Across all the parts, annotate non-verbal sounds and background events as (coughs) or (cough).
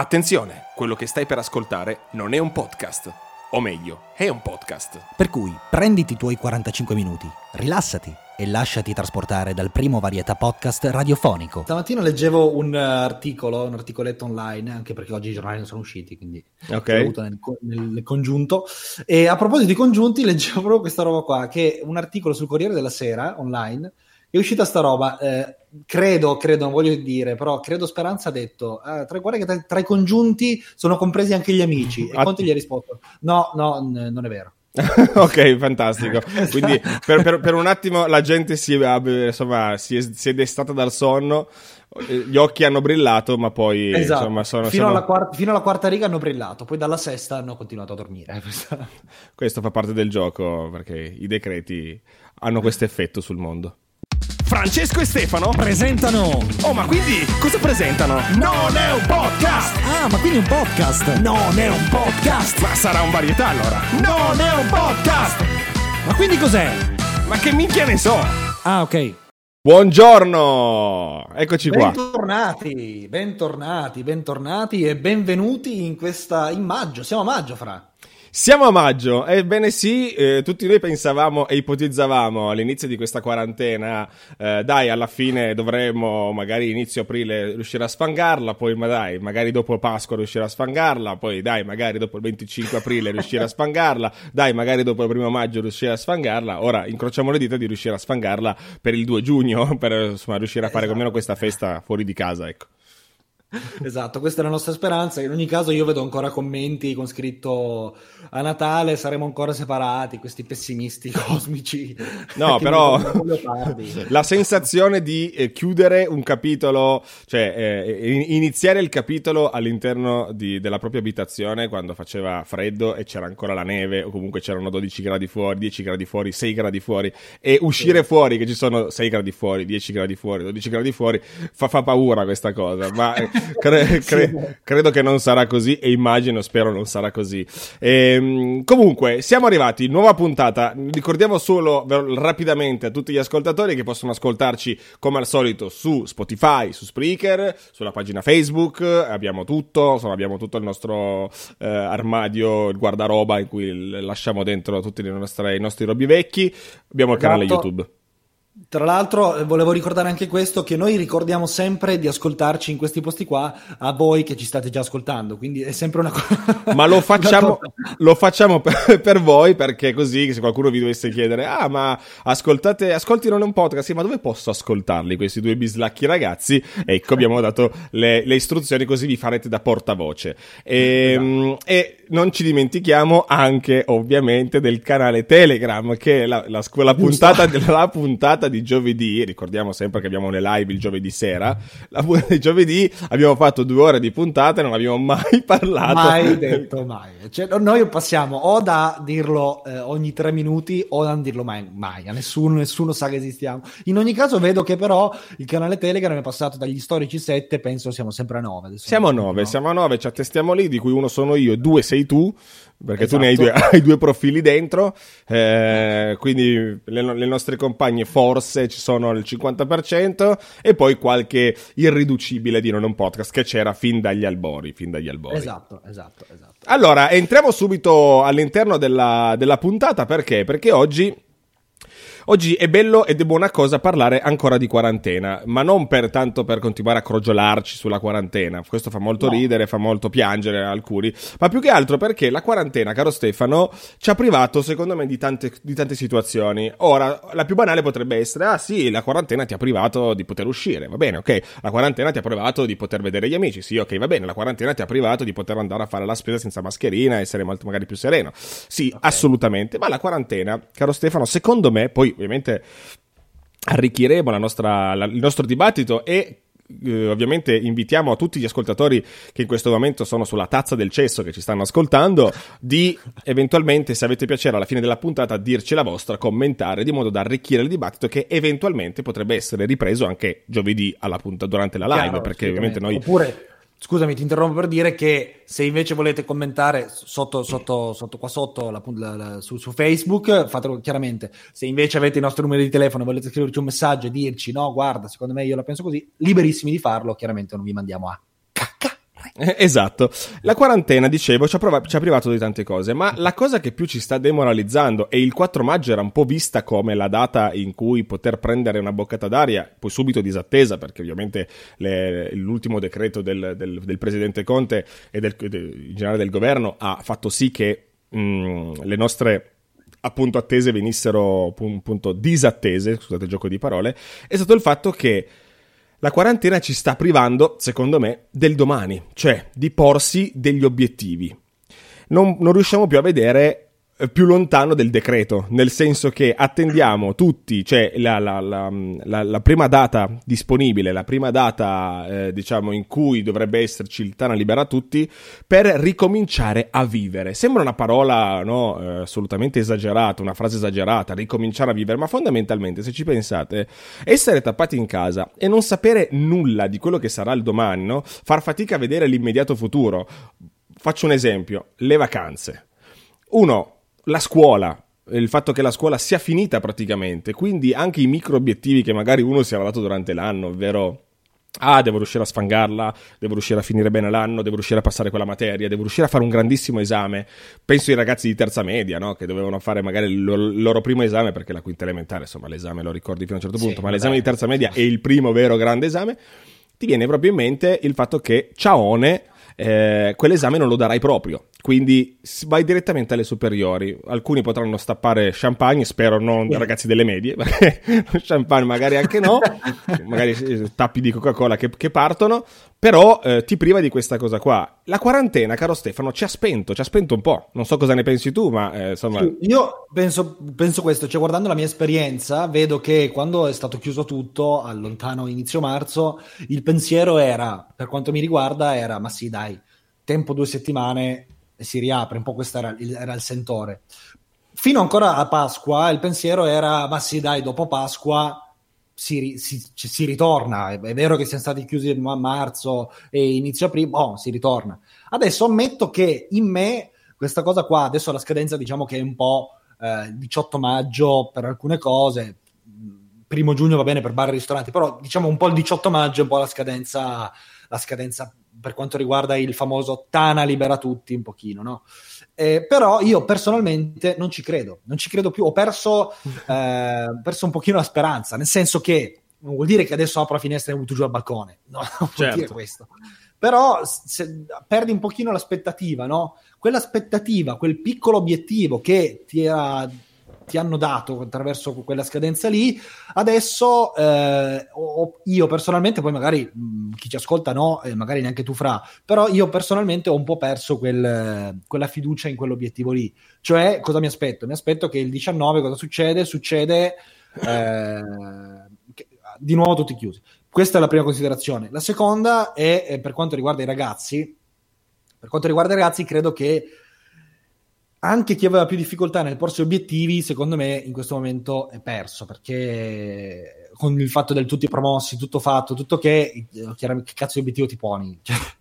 Attenzione, quello che stai per ascoltare non è un podcast. O meglio, è un podcast. Per cui prenditi i tuoi 45 minuti, rilassati e lasciati trasportare dal primo varietà podcast radiofonico. Stamattina leggevo un articolo, un articoletto online, anche perché oggi i giornali non sono usciti, quindi Ok. l'ho avuto nel, nel congiunto. E a proposito di congiunti, (laughs) leggevo proprio questa roba qua, che è un articolo sul Corriere della Sera online. È uscita sta roba, eh, credo, credo, non voglio dire, però credo Speranza ha detto, ah, tra, guarda che tra, tra i congiunti sono compresi anche gli amici. E Ah. Conte gli ha risposto, no, no, n- non è vero. (laughs) ok, fantastico. Quindi per, per- per un attimo la gente si, è- insomma, si, è, si è destata dal sonno, eh, gli occhi hanno brillato, ma poi Esatto. insomma sono, fino, sono- Alla quarta, fino alla quarta riga hanno brillato, poi dalla sesta hanno continuato a dormire. (laughs) Questo fa parte del gioco perché i decreti hanno questo effetto sul mondo. Francesco e Stefano? Presentano! Oh, ma quindi cosa presentano? Non è un podcast! Ah, ma quindi un podcast! Non è un podcast! Ma sarà un varietà allora! Non è un podcast! Ma quindi cos'è? Ma che minchia ne so! Ah, ok. Buongiorno! Eccoci qua. Bentornati, bentornati, bentornati e benvenuti in questa in maggio. Siamo a maggio, fra. Siamo a maggio, ebbene sì, eh, tutti noi pensavamo e ipotizzavamo all'inizio di questa quarantena, eh, dai, alla fine dovremmo magari inizio aprile riuscire a sfangarla, poi ma dai, magari dopo Pasqua riuscire a sfangarla, poi dai, magari dopo il 25 aprile riuscire a sfangarla, dai, magari dopo il primo maggio riuscire a sfangarla, ora incrociamo le dita di riuscire a sfangarla per il 2 giugno, (laughs) per insomma, riuscire a fare Esatto. almeno questa festa fuori di casa, ecco. (laughs) Esatto, questa è la nostra speranza. In ogni caso, io vedo ancora commenti con scritto a Natale saremo ancora separati. Questi pessimisti (laughs) cosmici. No, però (laughs) la sensazione di eh, chiudere un capitolo, cioè eh, in- iniziare il capitolo all'interno di- della propria abitazione quando faceva freddo e c'era ancora la neve o comunque c'erano 12 gradi fuori, 10 gradi fuori, 6 gradi fuori e uscire fuori che ci sono 6 gradi fuori, 10 gradi fuori, 12 gradi fuori fa, fa paura questa cosa, ma eh, cre- (laughs) cre- credo che non sarà così e immagino, spero non sarà così. Ehm, comunque, siamo arrivati, nuova puntata. Ricordiamo solo rapidamente a tutti gli ascoltatori che possono ascoltarci come al solito su Spotify, su Spreaker, sulla pagina Facebook. Abbiamo tutto, insomma, abbiamo tutto il nostro eh, armadio, il guardaroba in cui lasciamo dentro tutti nostre- i nostri robi vecchi. Abbiamo il canale Esatto. YouTube. Tra l'altro, eh, volevo ricordare anche questo: che noi ricordiamo sempre di ascoltarci in questi posti qua a voi che ci state già ascoltando. Quindi è sempre una cosa. (laughs) Ma lo (laughs) facciamo, lo facciamo per, per voi perché così se qualcuno vi dovesse chiedere, ah ma ascoltate, ascolti non è un podcast, sì, ma dove posso ascoltarli questi due bislacchi ragazzi? Ecco, abbiamo dato le, le istruzioni così vi farete da portavoce. E, e non ci dimentichiamo anche ovviamente del canale Telegram che è la, la, la puntata, la puntata di giovedì, ricordiamo sempre che abbiamo le live il giovedì sera, la puntata di giovedì abbiamo fatto due ore di puntata e non abbiamo mai (laughs) parlato. Mai detto mai. Cioè, noi passiamo o da dirlo eh, ogni tre minuti o da non dirlo mai, mai. A nessuno, nessuno sa che esistiamo. In ogni caso, vedo che però il canale Telegram è passato dagli storici 7, penso siamo sempre a 9. Adesso Siamo a non- 9, no. siamo a 9, ci attestiamo lì, di cui uno sono io e due sei tu, perché tu ne hai Esatto. due, (laughs) hai due profili dentro, eh, quindi le, le nostre compagne forse ci sono il 50% e poi qualche irriducibile di non un podcast che c'era fin dagli albori, fin dagli albori. Esatto, esatto, esatto. Allora, entriamo subito all'interno della, della puntata perché? Perché oggi... Oggi è bello ed è buona cosa parlare ancora di quarantena, ma non per tanto per continuare a crogiolarci sulla quarantena. Questo fa molto No. ridere, fa molto piangere alcuni, ma più che altro perché la quarantena, caro Stefano, ci ha privato, secondo me, di tante, di tante situazioni. Ora, la più banale potrebbe essere: ah, sì, la quarantena ti ha privato di poter uscire, va bene, ok. La quarantena ti ha privato di poter vedere gli amici, sì, ok, va bene. La quarantena ti ha privato di poter andare a fare la spesa senza mascherina e essere molto magari più sereno. Sì, assolutamente. Ma la quarantena, caro Stefano, secondo me, poi ovviamente arricchiremo la nostra- la- il nostro dibattito e eh, ovviamente invitiamo a tutti gli ascoltatori che in questo momento sono sulla tazza del cesso che ci stanno ascoltando di eventualmente se avete piacere alla fine della puntata dirci la vostra, commentare di modo da arricchire il dibattito che eventualmente potrebbe essere ripreso anche giovedì alla punta durante la live Chiaro, perché ovviamente. noi Oppure, scusami, ti interrompo per dire che se invece volete commentare sotto, sotto, sotto qua sotto la- la- la- su, su Facebook, fatelo chiaramente. Se invece avete i nostri numeri di telefono e volete scriverci un messaggio e dirci no, guarda, secondo me io la penso così, liberissimi di farlo, chiaramente non vi mandiamo a esatto. La quarantena, dicevo, ci ha, prov- ci ha, privato di tante cose, ma la cosa che più ci sta demoralizzando, e il 4 maggio era un po' vista come la data in cui poter prendere una boccata d'aria, poi subito disattesa, perché ovviamente le, l'ultimo decreto del, del, del, presidente Conte e del, in generale del governo ha fatto sì che mh, le nostre appunto attese venissero appunto disattese, scusate il gioco di parole, è stato il fatto che la quarantena ci sta privando, secondo me, del domani, cioè di porsi degli obiettivi. Non, non riusciamo più a vedere più lontano del decreto, nel senso che attendiamo tutti, cioè la, la, la, la prima data disponibile, la prima data eh, diciamo in cui dovrebbe esserci il Tana Libera Tutti per ricominciare a vivere. Sembra una parola no, eh, assolutamente esagerata, una frase esagerata, ricominciare a vivere, ma fondamentalmente se ci pensate, essere tappati in casa e non sapere nulla di quello che sarà il domani, no? far fatica a vedere l'immediato futuro. Faccio un esempio, le vacanze. Uno la scuola, il fatto che la scuola sia finita praticamente, quindi anche i micro obiettivi che magari uno si era dato durante l'anno, ovvero ah, devo riuscire a sfangarla, devo riuscire a finire bene l'anno, devo riuscire a passare quella materia, devo riuscire a fare un grandissimo esame. Penso ai ragazzi di terza media, no? che dovevano fare magari il loro, il loro, primo esame, perché la quinta elementare, insomma, l'esame lo ricordi fino a un certo punto, sì, ma l'esame di terza media è il primo vero grande esame. Ti viene proprio in mente il fatto che Ciaone eh, quell'esame non lo darai proprio. Quindi vai direttamente alle superiori. Alcuni potranno stappare champagne, spero non dei ragazzi delle medie, (laughs) perché champagne magari anche no, magari tappi di Coca-Cola che, che partono, però eh, ti priva di questa cosa qua. La quarantena, caro Stefano, ci ha spento, ci ha spento un po'. Non so cosa ne pensi tu, ma eh, insomma... Io penso, penso, questo, cioè guardando la mia esperienza, vedo che quando è stato chiuso tutto, al lontano inizio marzo, il pensiero era, per quanto mi riguarda, era, ma sì dai, tempo due settimane e si riapre, un po' questo era, era il sentore. Fino ancora a Pasqua il pensiero era, ma sì dai, dopo Pasqua si, si, si, ritorna. È, vero che siamo stati chiusi a marzo e inizio aprile, oh, si ritorna. Adesso ammetto che in me questa cosa qua, adesso la scadenza diciamo che è un po' eh, 18 maggio per alcune cose, primo giugno va bene per bar e ristoranti, però diciamo un po' il 18 maggio è un po' la scadenza, la scadenza per quanto riguarda il famoso Tana libera tutti un pochino, no? Eh, però io personalmente non ci credo, non ci credo più, ho perso, (laughs) eh, perso un pochino la speranza, nel senso che non vuol dire che adesso apro la finestra e butto giù al balcone, no, (laughs) non vuol certo. dire questo. Però se, perdi un pochino l'aspettativa, no? Quell'aspettativa, quel piccolo obiettivo che ti era ti hanno dato attraverso quella scadenza lì. Adesso eh, io personalmente, poi magari mh, chi ci ascolta no, eh, magari neanche tu fra, però io personalmente ho un po' perso quel, quella fiducia in quell'obiettivo lì. Cioè, cosa mi aspetto? Mi aspetto che il 19 cosa succede? Succede eh, di nuovo tutti chiusi. Questa è la prima considerazione. La seconda è, è per quanto riguarda i ragazzi. Per quanto riguarda i ragazzi, credo che anche chi aveva più difficoltà nel porsi obiettivi, secondo me in questo momento è perso perché con il fatto del tutti promossi, tutto fatto, tutto che, chiaramente che cazzo di obiettivo ti poni? (laughs)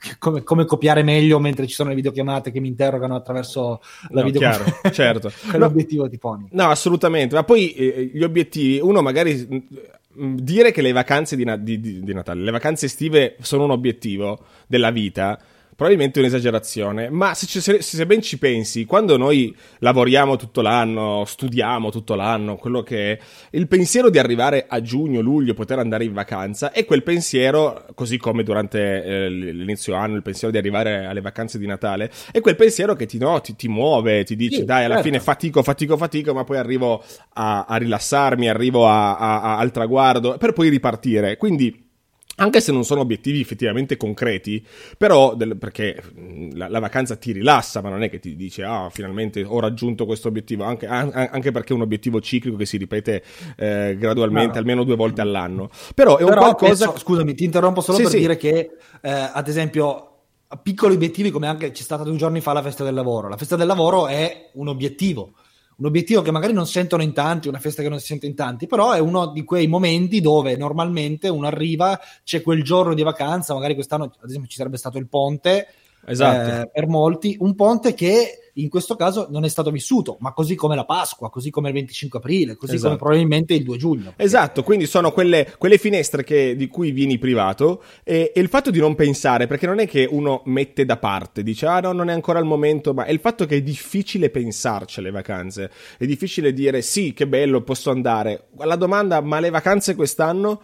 Cioè, come, come, copiare meglio mentre ci sono le videochiamate che mi interrogano attraverso la no, videochiamata? (laughs) certo. Quell'obiettivo no, ti poni? No, assolutamente. Ma poi eh, gli obiettivi, uno magari mh, mm, dire che le vacanze di, di, di, di Natale, le vacanze estive sono un obiettivo della vita probabilmente un'esagerazione, ma se, se, se, ben ci pensi, quando noi lavoriamo tutto l'anno, studiamo tutto l'anno, quello che è, il pensiero di arrivare a giugno, luglio, poter andare in vacanza, è quel pensiero, così come durante eh, l'inizio anno, il pensiero di arrivare alle vacanze di Natale, è quel pensiero che ti, no, ti, ti muove, ti dice sì, dai, alla certo. fine fatico, fatico, fatico, ma poi arrivo a, a rilassarmi, arrivo a, a, al traguardo, per poi ripartire. Quindi anche se non sono obiettivi effettivamente concreti, però del, perché la, la, vacanza ti rilassa, ma non è che ti dice ah finalmente ho raggiunto questo obiettivo, anche, anche perché è un obiettivo ciclico che si ripete eh, gradualmente no. almeno due volte all'anno. Però è un però qualcosa... Penso, scusami, ti interrompo solo sì, per sì. dire che eh, ad esempio piccoli obiettivi come anche c'è stata due giorni fa la festa del lavoro, la festa del lavoro è un obiettivo un obiettivo che magari non sentono in tanti, una festa che non si sente in tanti, però è uno di quei momenti dove normalmente uno arriva, c'è quel giorno di vacanza, magari quest'anno ad esempio ci sarebbe stato il ponte, esatto. eh, per molti, un ponte che in questo caso non è stato vissuto, ma così come la Pasqua, così come il 25 aprile, così esatto. come probabilmente il 2 giugno. Esatto, quindi sono quelle, quelle finestre che, di cui vieni privato e, e, il fatto di non pensare, perché non è che uno mette da parte, dice ah no, non è ancora il momento, ma è il fatto che è difficile pensarci alle vacanze, è difficile dire sì, che bello, posso andare. La domanda, ma le vacanze quest'anno?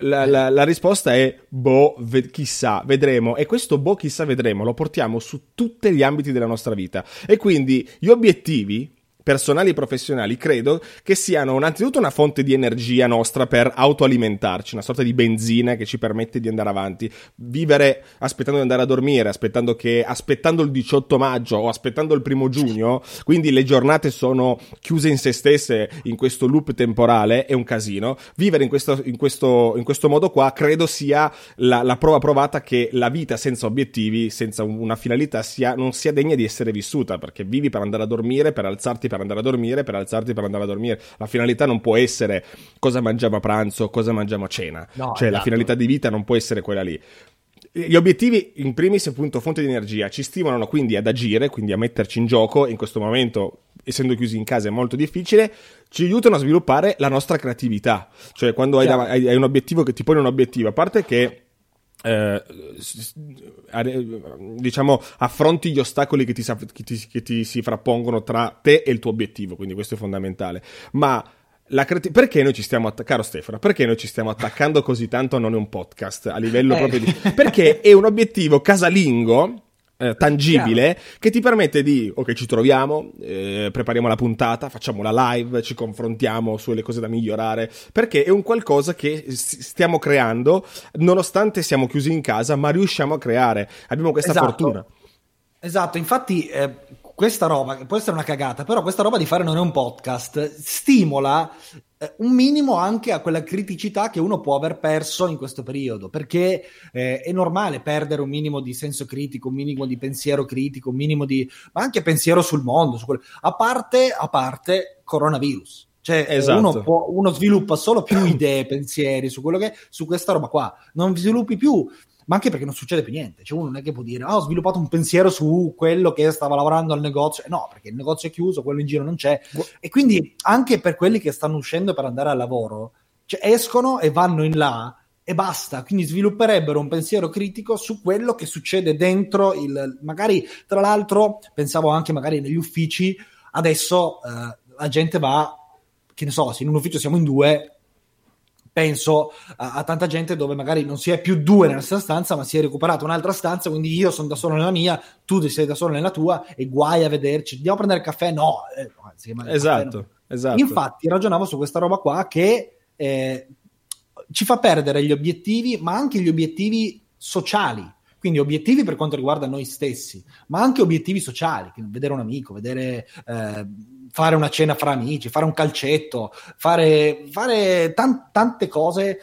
La, la, la, risposta è boh, ve- chissà, vedremo. E questo boh, chissà, vedremo lo portiamo su tutti gli ambiti della nostra vita. E quindi gli obiettivi personali e professionali, credo che siano innanzitutto una fonte di energia nostra per autoalimentarci, una sorta di benzina che ci permette di andare avanti, vivere aspettando di andare a dormire, aspettando, che, aspettando il 18 maggio o aspettando il primo giugno, quindi le giornate sono chiuse in se stesse in questo loop temporale, è un casino. Vivere in questo, in questo, in questo modo qua credo sia la, la, prova provata che la vita senza obiettivi, senza una finalità, sia, non sia degna di essere vissuta, perché vivi per andare a dormire, per alzarti, per per andare a dormire, per alzarti per andare a dormire. La finalità non può essere cosa mangiamo a pranzo, cosa mangiamo a cena. No, cioè, esatto. la finalità di vita non può essere quella lì. Gli obiettivi, in primis, appunto, fonte di energia, ci stimolano quindi ad agire, quindi a metterci in gioco. In questo momento, essendo chiusi in casa, è molto difficile. Ci aiutano a sviluppare la nostra creatività. Cioè, quando hai, hai, hai un obiettivo che ti pone un obiettivo, a parte che eh, diciamo affronti gli ostacoli che ti, che, ti, che ti, si frappongono tra te e il tuo obiettivo, quindi questo è fondamentale. Ma Creti- perché noi ci stiamo attaccando, caro Stefano, perché noi ci stiamo attaccando così tanto a non è un podcast a livello eh. proprio di... Perché è un obiettivo casalingo eh, tangibile Chiaro. che ti permette di, ok, ci troviamo, eh, prepariamo la puntata, facciamo la live, ci confrontiamo sulle cose da migliorare, perché è un qualcosa che stiamo creando, nonostante siamo chiusi in casa, ma riusciamo a creare. Abbiamo questa esatto. fortuna. Esatto, infatti eh, questa roba, può essere una cagata, però questa roba di fare non è un podcast, stimola eh, un minimo anche a quella criticità che uno può aver perso in questo periodo, perché eh, è normale perdere un minimo di senso critico, un minimo di pensiero critico, un minimo di... ma anche pensiero sul mondo, su quel... a, parte, a parte coronavirus. Cioè, esatto. uno, può, uno, sviluppa solo più idee, pensieri su quello che su questa roba qua. Non sviluppi più ma anche perché non succede più niente. Cioè, uno non è che può dire, ah, ho sviluppato un pensiero su quello che stava lavorando al negozio. No, perché il negozio è chiuso, quello in giro non c'è. E quindi anche per quelli che stanno uscendo per andare al lavoro, cioè, escono e vanno in là e basta. Quindi svilupperebbero un pensiero critico su quello che succede dentro il. Magari, tra l'altro, pensavo anche magari negli uffici, adesso eh, la gente va, che ne so, se in un ufficio siamo in due, penso a, a, tanta gente dove magari non si è più due nella stessa stanza, ma si è recuperata un'altra stanza, quindi io sono da solo nella mia, tu sei da solo nella tua e guai a vederci. Andiamo a prendere il caffè? No. Eh, esatto, no. esatto. Infatti ragionavo su questa roba qua che eh, ci fa perdere gli obiettivi, ma anche gli obiettivi sociali. Quindi obiettivi per quanto riguarda noi stessi, ma anche obiettivi sociali, vedere un amico, vedere... Eh, fare una cena fra amici, fare un calcetto, fare, fare tan- tante cose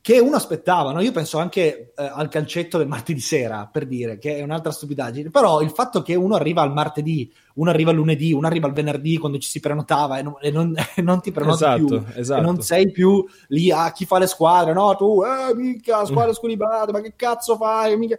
che uno aspettava. No? Io penso anche eh, al calcetto del martedì sera, per dire, che è un'altra stupidaggine. Però il fatto che uno arriva al martedì, uno arriva al lunedì, uno arriva al venerdì quando ci si prenotava e non, e non, (laughs) e non ti prenoti esatto, più, esatto. e non sei più lì a chi fa le squadre, no? Tu, eh, mica, squadra squilibrata, ma che cazzo fai? Mica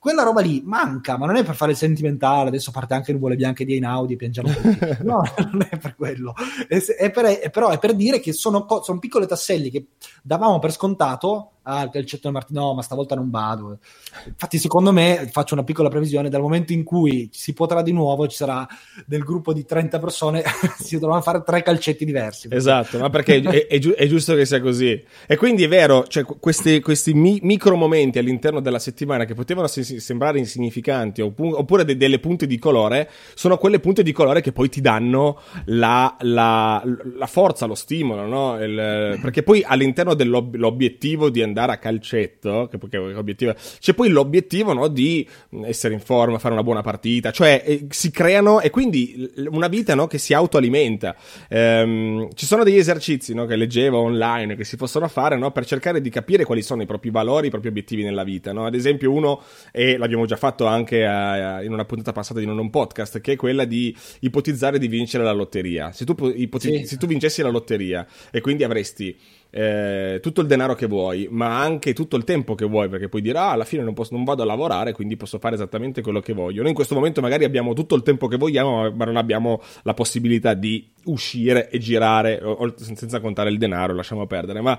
quella roba lì manca, ma non è per fare il sentimentale, adesso parte anche Nuvole Bianche di Einaudi e piangiamo tutti. (laughs) No, non è per quello. È, è per, è, però è per dire che sono, sono piccole tasselli che davamo per scontato ah, il calcetto Martino, no, ma stavolta non vado. Infatti, secondo me, faccio una piccola previsione, dal momento in cui si potrà di nuovo, ci sarà del gruppo di 30 persone, (laughs) si dovranno fare tre calcetti diversi. Esatto, ma perché è, è, gi- è, giusto che sia così. E quindi è vero, cioè, questi, questi mi- micro momenti all'interno della settimana che potevano se- sembrare insignificanti oppure, oppure de- delle punte di colore, sono quelle punte di colore che poi ti danno la, la, la forza, lo stimolo, no? Il, perché poi all'interno dell'obiettivo di andare andare a calcetto, che, che obiettivo, c'è poi l'obiettivo no, di essere in forma, fare una buona partita, cioè eh, si creano e quindi una vita no, che si autoalimenta. Ehm, ci sono degli esercizi no, che leggevo online che si possono fare per cercare di capire quali sono i propri valori, i propri obiettivi nella vita. Ad esempio uno, e l'abbiamo già fatto anche a, a, in una puntata passata di Non un podcast, che è quella di ipotizzare di vincere la lotteria. Se tu, ipoti- sì. se tu vincessi la lotteria e quindi avresti eh, tutto il denaro che vuoi, ma anche tutto il tempo che vuoi, perché puoi dire, ah, alla fine non, posso, non, vado a lavorare, quindi posso fare esattamente quello che voglio. Noi in questo momento magari abbiamo tutto il tempo che vogliamo, ma non abbiamo la possibilità di uscire e girare, senza contare il denaro, lasciamo perdere. Ma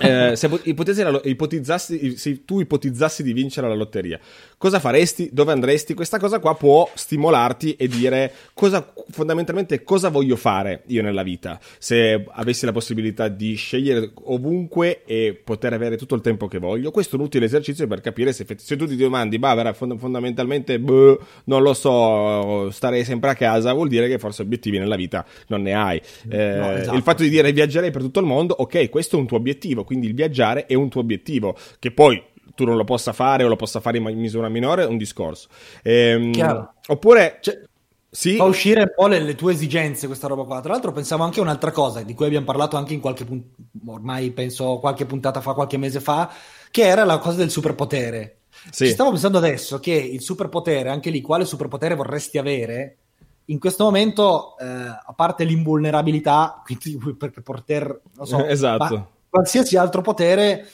eh, se ipotizzassi, se tu ipotizzassi di vincere la lotteria, cosa faresti? Dove andresti? Questa cosa qua può stimolarti e dire cosa, fondamentalmente cosa voglio fare io nella vita. Se avessi la possibilità di scegliere ovunque e poter avere tutto il tempo che voglio, questo è un utile esercizio per capire se, se tu ti domandi, bah, fondamentalmente, boh, non lo so, starei sempre a casa, vuol dire che forse obiettivi nella vita non ne hai. Eh, no, esatto. Il fatto di dire viaggerei per tutto il mondo, ok, questo è un tuo obiettivo, quindi il viaggiare è un tuo obiettivo, che poi tu non lo possa fare o lo possa fare in misura minore, è un discorso. Ehm, oppure... Cioè, sì. Fa uscire un po' le, le, tue esigenze questa roba qua. Tra l'altro pensavo anche a un'altra cosa, di cui abbiamo parlato anche in qualche puntata, ormai penso qualche puntata fa, qualche mese fa, che era la cosa del superpotere. Sì. Ci stavo pensando adesso che il superpotere, anche lì, quale superpotere vorresti avere? In questo momento, eh, a parte l'invulnerabilità, (laughs) quindi per poter, non so, (laughs) esatto. Qualsiasi altro potere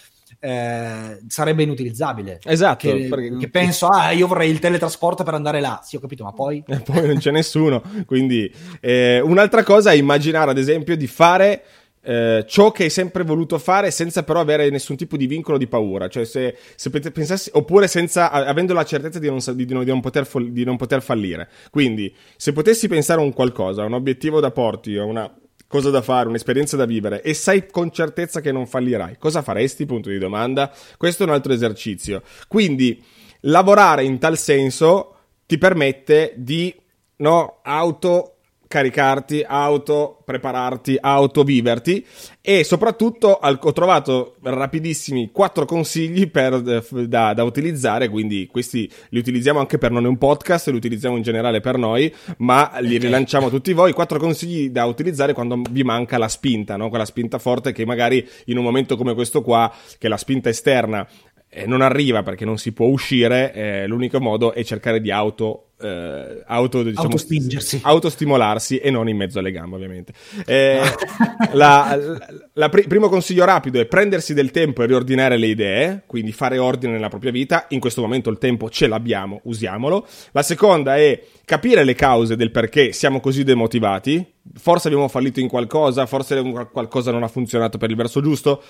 eh, sarebbe inutilizzabile. Esatto. Che, perché... che, penso, ah, io vorrei il teletrasporto per andare là. Sì, ho capito, ma poi... (laughs) E poi non c'è nessuno. Quindi, eh, un'altra cosa è immaginare, ad esempio, di fare... Eh, ciò che hai sempre voluto fare senza però avere nessun tipo di vincolo di paura, cioè se, se pensassi, oppure senza, avendo la certezza di non, di, di, non poter, di non poter fallire. Quindi, se potessi pensare a un qualcosa, a un obiettivo da porti, a una, cosa da fare, un'esperienza da vivere e sai con certezza che non fallirai, cosa faresti? Punto di domanda. Questo è un altro esercizio. Quindi lavorare in tal senso ti permette di no, auto caricarti, auto prepararti, auto viverti. E soprattutto ho trovato rapidissimi quattro consigli per, eh, da, da, utilizzare, quindi questi li utilizziamo anche per non un podcast, li utilizziamo in generale per noi, ma li rilanciamo tutti voi, quattro consigli da utilizzare quando vi manca la spinta, no? quella spinta forte che magari in un momento come questo qua, che la spinta esterna eh, non arriva perché non si può uscire, eh, l'unico modo è cercare di auto eh, auto, diciamo, autospingersi. autostimolarsi e non in mezzo alle gambe ovviamente. Eh, (laughs) la pr- primo consiglio rapido è prendersi del tempo e riordinare le idee quindi fare ordine nella propria vita. In questo momento il tempo ce l'abbiamo usiamolo. La seconda è capire le cause del perché siamo così demotivati. Forse abbiamo fallito in qualcosa forse qualcosa non ha funzionato per il verso giusto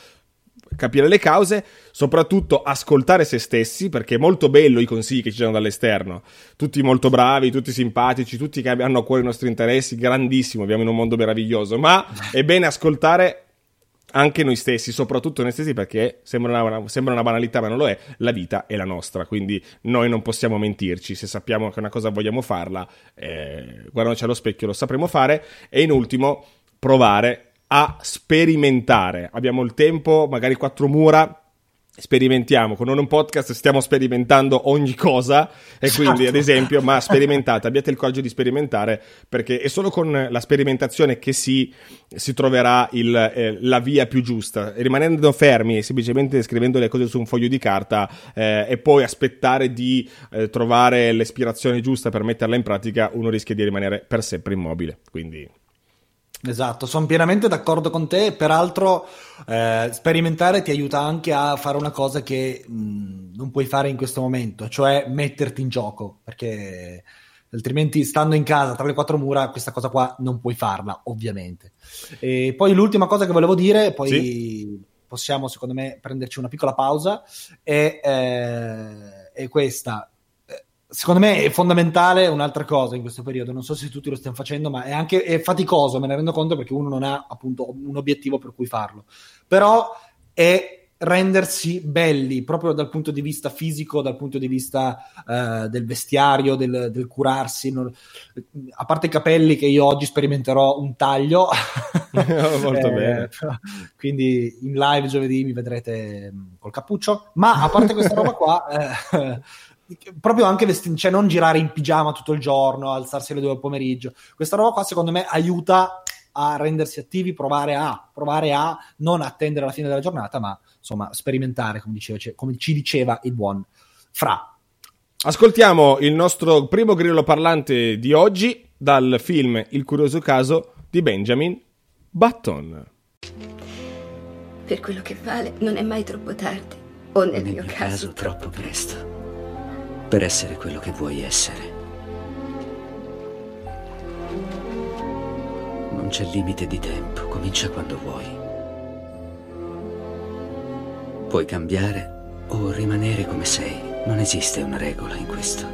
capire le cause, soprattutto ascoltare se stessi, perché è molto bello i consigli che ci danno dall'esterno. Tutti molto bravi, tutti simpatici, tutti che hanno a cuore i nostri interessi, grandissimo, viviamo in un mondo meraviglioso, ma è bene ascoltare anche noi stessi, soprattutto noi stessi, perché sembra una, sembra una, banalità, ma non lo è. La vita è la nostra, quindi noi non possiamo mentirci. Se sappiamo che una cosa vogliamo farla, eh, guardandoci allo specchio, lo sapremo fare. E in ultimo, provare a sperimentare. Abbiamo il tempo, magari quattro mura, sperimentiamo. Con un podcast stiamo sperimentando ogni cosa e quindi, ad esempio, ma sperimentate, abbiate il coraggio di sperimentare perché è solo con la sperimentazione che si, si troverà il, eh, la via più giusta. Rimanendo fermi e semplicemente scrivendo le cose su un foglio di carta eh, e poi aspettare di eh, trovare l'ispirazione giusta per metterla in pratica, uno rischia di rimanere per sempre immobile. Quindi Esatto, sono pienamente d'accordo con te. Peraltro, eh, sperimentare ti aiuta anche a fare una cosa che mh, non puoi fare in questo momento, cioè metterti in gioco, perché altrimenti stando in casa tra le quattro mura questa cosa qua non puoi farla, ovviamente. E poi l'ultima cosa che volevo dire, poi sì. possiamo secondo me prenderci una piccola pausa, è, eh, è questa secondo me è fondamentale un'altra cosa in questo periodo. Non so se tutti lo stiamo facendo, ma è anche è faticoso, me ne rendo conto perché uno non ha appunto un obiettivo per cui farlo. Però è rendersi belli proprio dal punto di vista fisico, dal punto di vista uh, del vestiario, del, del curarsi. Non... a parte i capelli, che io oggi sperimenterò un taglio, (laughs) (laughs) molto eh, bene. Quindi in live giovedì mi vedrete mm, col cappuccio. Ma a parte questa roba qua. Eh, proprio anche vestire, cioè non girare in pigiama tutto il giorno, alzarsi alle due del pomeriggio. Questa roba qua secondo me aiuta a rendersi attivi, provare a, provare a non attendere la fine della giornata, ma insomma sperimentare, come, diceva, come ci diceva il buon Fra. Ascoltiamo il nostro primo grillo parlante di oggi dal film Il curioso caso di Benjamin Button. Per quello che vale, non è mai troppo tardi. O nel, Nel mio, caso, troppo presto. Per essere quello che vuoi essere. Non c'è limite di tempo, comincia quando vuoi. Puoi cambiare o rimanere come sei. Non esiste una regola in questo.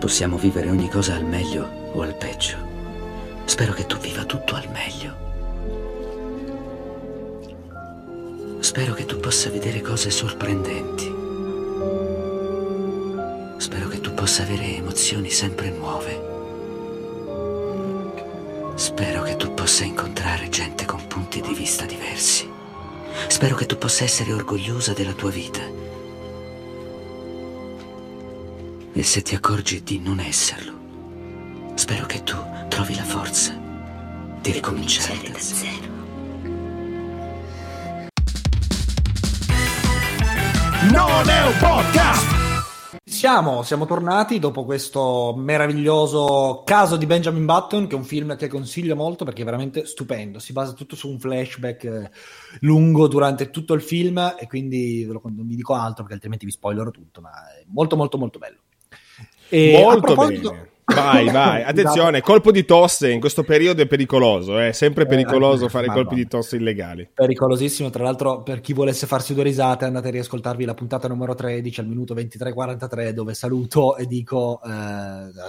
Possiamo vivere ogni cosa al meglio o al peggio. Spero che tu viva tutto al meglio. Spero che tu possa vedere cose sorprendenti. Possa avere emozioni sempre nuove. Spero che tu possa incontrare gente con punti di vista diversi. Spero che tu possa essere orgogliosa della tua vita. E se ti accorgi di non esserlo, spero che tu trovi la forza di ricominciare Cominciare da zero. Non è un podcast! Siamo, siamo tornati dopo questo meraviglioso caso di Benjamin Button, che è un film che consiglio molto perché è veramente stupendo. Si basa tutto su un flashback eh, lungo durante tutto il film e quindi non vi dico altro perché altrimenti vi spoilerò tutto, ma è molto molto molto bello. E a Molto proposito- bene. Vai, (laughs) vai, attenzione, colpo di tosse in questo periodo è pericoloso, è sempre pericoloso eh, fare colpi di tosse illegali. Pericolosissimo, tra l'altro per chi volesse farsi due risate andate a riascoltarvi la puntata numero 13 al minuto 23.43 dove saluto e dico... eh,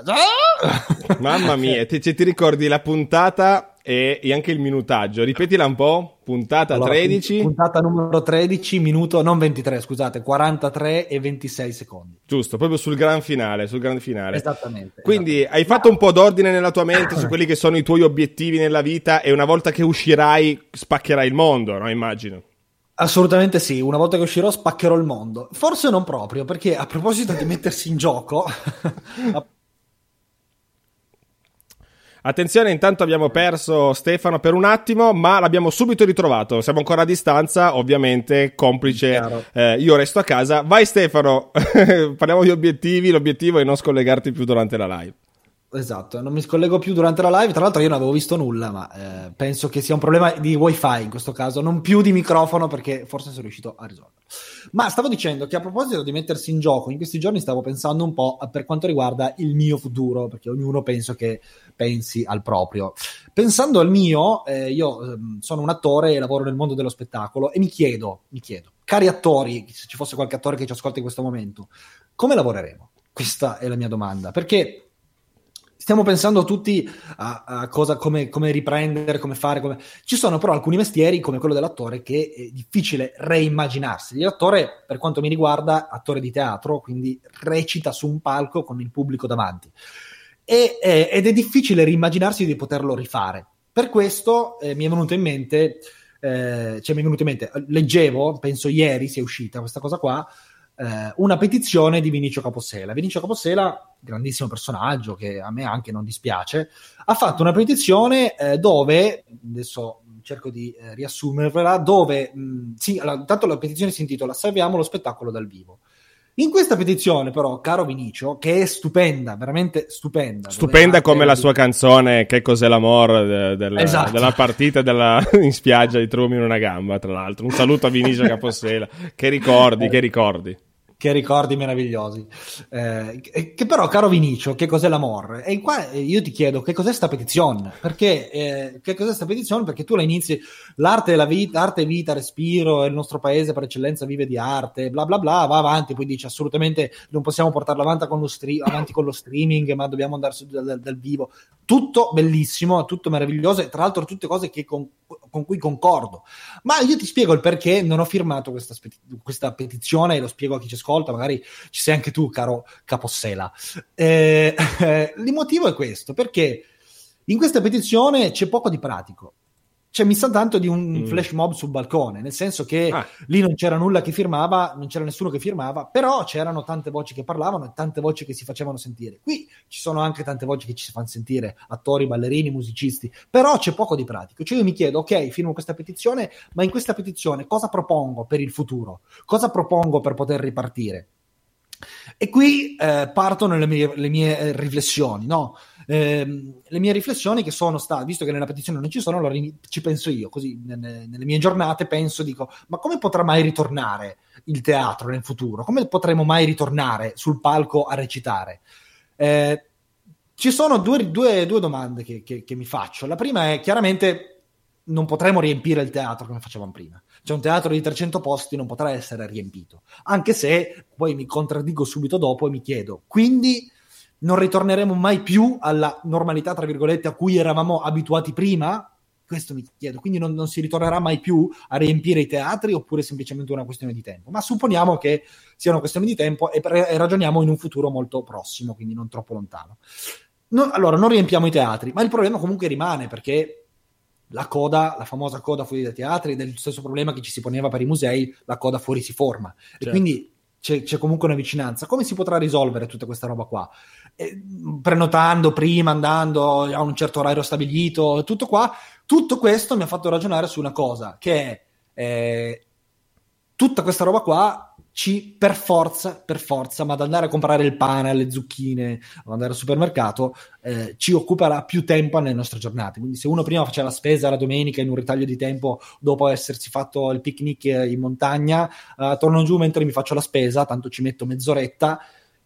Mamma mia, ti, ti ricordi la puntata e, e anche il minutaggio? Ripetila un po', puntata Allora, 13, Puntata numero 13, minuto, non 23, scusate, 43 e 26 secondi. giusto, proprio sul gran finale, sul gran finale. Esattamente. Quindi esattamente. hai fatto un po' d'ordine nella tua mente su quelli che sono i tuoi obiettivi nella vita e una volta che uscirai spaccherai il mondo, no? Immagino. Assolutamente sì, una volta che uscirò spaccherò il mondo. Forse non proprio, perché a proposito di mettersi in gioco... (laughs) Attenzione, intanto abbiamo perso Stefano per un attimo, ma l'abbiamo subito ritrovato. Siamo ancora a distanza, ovviamente, complice. Eh, io resto a casa. Vai Stefano, (laughs) parliamo di obiettivi. L'obiettivo è non scollegarti più durante la live. Esatto, non mi scollego più durante la live. Tra l'altro, io non avevo visto nulla, ma eh, penso che sia un problema di wifi in questo caso, non più di microfono, perché forse sono riuscito a risolverlo. Ma stavo dicendo che a proposito di mettersi in gioco, in questi giorni stavo pensando un po' per quanto riguarda il mio futuro, perché ognuno penso che pensi al proprio. Pensando al mio, eh, io ehm, sono un attore e lavoro nel mondo dello spettacolo e mi chiedo, mi chiedo, cari attori, se ci fosse qualche attore che ci ascolta in questo momento, come lavoreremo? Questa è la mia domanda, perché stiamo pensando tutti a, a cosa, come, come riprendere, come fare. Come... Ci sono però alcuni mestieri, come quello dell'attore, che è difficile reimmaginarsi. L'attore, per quanto mi riguarda, attore di teatro, quindi recita su un palco con il pubblico davanti. E, eh, ed è difficile reimmaginarsi di poterlo rifare. Per questo eh, mi è venuto in mente, eh, cioè mi è venuto in mente, leggevo, penso ieri sia uscita questa cosa qua, eh, una petizione di Vinicio Capossela. Vinicio Capossela, grandissimo personaggio che a me anche non dispiace, ha fatto una petizione eh, dove, adesso cerco di eh, riassumervela, dove, mh, sì, allora, intanto la petizione si intitola Salviamo lo spettacolo dal vivo. In questa petizione, però, caro Vinicio, che è stupenda, veramente stupenda. Stupenda come la sua canzone Che cos'è l'amor de- della, Esatto. della partita della- (laughs) in spiaggia di Trumi in una gamba, tra l'altro. Un saluto a Vinicio (laughs) Capossela. Che ricordi, che ricordi. Che ricordi meravigliosi. Eh, che però, caro Vinicio, che cos'è l'amor? E qua eh, io ti chiedo che cos'è sta petizione? Perché eh, che cos'è sta petizione? Perché tu la inizi, l'arte è la vita, arte è vita, respiro, il nostro paese per eccellenza vive di arte, bla bla bla, va avanti, poi dici assolutamente non possiamo portarla avanti con lo, stre- avanti con lo streaming, ma dobbiamo andare su dal, dal- vivo. Tutto bellissimo, tutto meraviglioso, e tra l'altro tutte cose con, con cui concordo. Ma io ti spiego il perché non ho firmato questa, questa petizione e lo spiego a chi ci ascolta, magari ci sei anche tu, caro Capossela. Eh, (laughs) il motivo è questo, perché in questa petizione c'è poco di pratico. Cioè, mi sa tanto di un Mm. flash mob sul balcone, nel senso che Ah. lì non c'era nulla che firmava, non c'era nessuno che firmava, però c'erano tante voci che parlavano e tante voci che si facevano sentire. Qui ci sono anche tante voci che ci si fanno sentire, attori, ballerini, musicisti, però c'è poco di pratico. Cioè io mi chiedo, ok, firmo questa petizione, ma in questa petizione cosa propongo per il futuro? Cosa propongo per poter ripartire? E qui eh, partono le mie, le mie eh, riflessioni, no? Eh, le mie riflessioni che sono state, visto che nella petizione non ci sono, allora ci penso io, così nelle, nelle mie giornate penso, dico, ma come potrà mai ritornare il teatro nel futuro? Come potremo mai ritornare sul palco a recitare? Eh, ci sono due, due, due domande che, che, che mi faccio. La prima è chiaramente non potremo riempire il teatro come facevamo prima. C'è un teatro di 300 posti, non potrà essere riempito. Anche se poi mi contraddico subito dopo e mi chiedo, quindi non ritorneremo mai più alla normalità, tra virgolette, a cui eravamo abituati prima? Questo mi chiedo. Quindi non, non si ritornerà mai più a riempire i teatri oppure è semplicemente una questione di tempo? Ma supponiamo che sia una questione di tempo e, e ragioniamo in un futuro molto prossimo, quindi non troppo lontano. No, allora, non riempiamo i teatri, ma il problema comunque rimane perché la coda, la famosa coda fuori dai teatri, del stesso problema che ci si poneva per i musei, la coda fuori si forma. Certo. E quindi c'è, c'è, comunque una vicinanza. Come si potrà risolvere tutta questa roba qua? Eh, prenotando prima, andando a un certo orario stabilito, tutto qua. Tutto questo mi ha fatto ragionare su una cosa, che è eh, tutta questa roba qua ci per forza, per forza, ma ad andare a comprare il pane, le zucchine, o andare al supermercato, eh, ci occuperà più tempo nelle nostre giornate. Quindi se uno prima faceva la spesa la domenica in un ritaglio di tempo dopo essersi fatto il picnic in montagna, eh, torno giù mentre mi faccio la spesa, tanto ci metto mezz'oretta,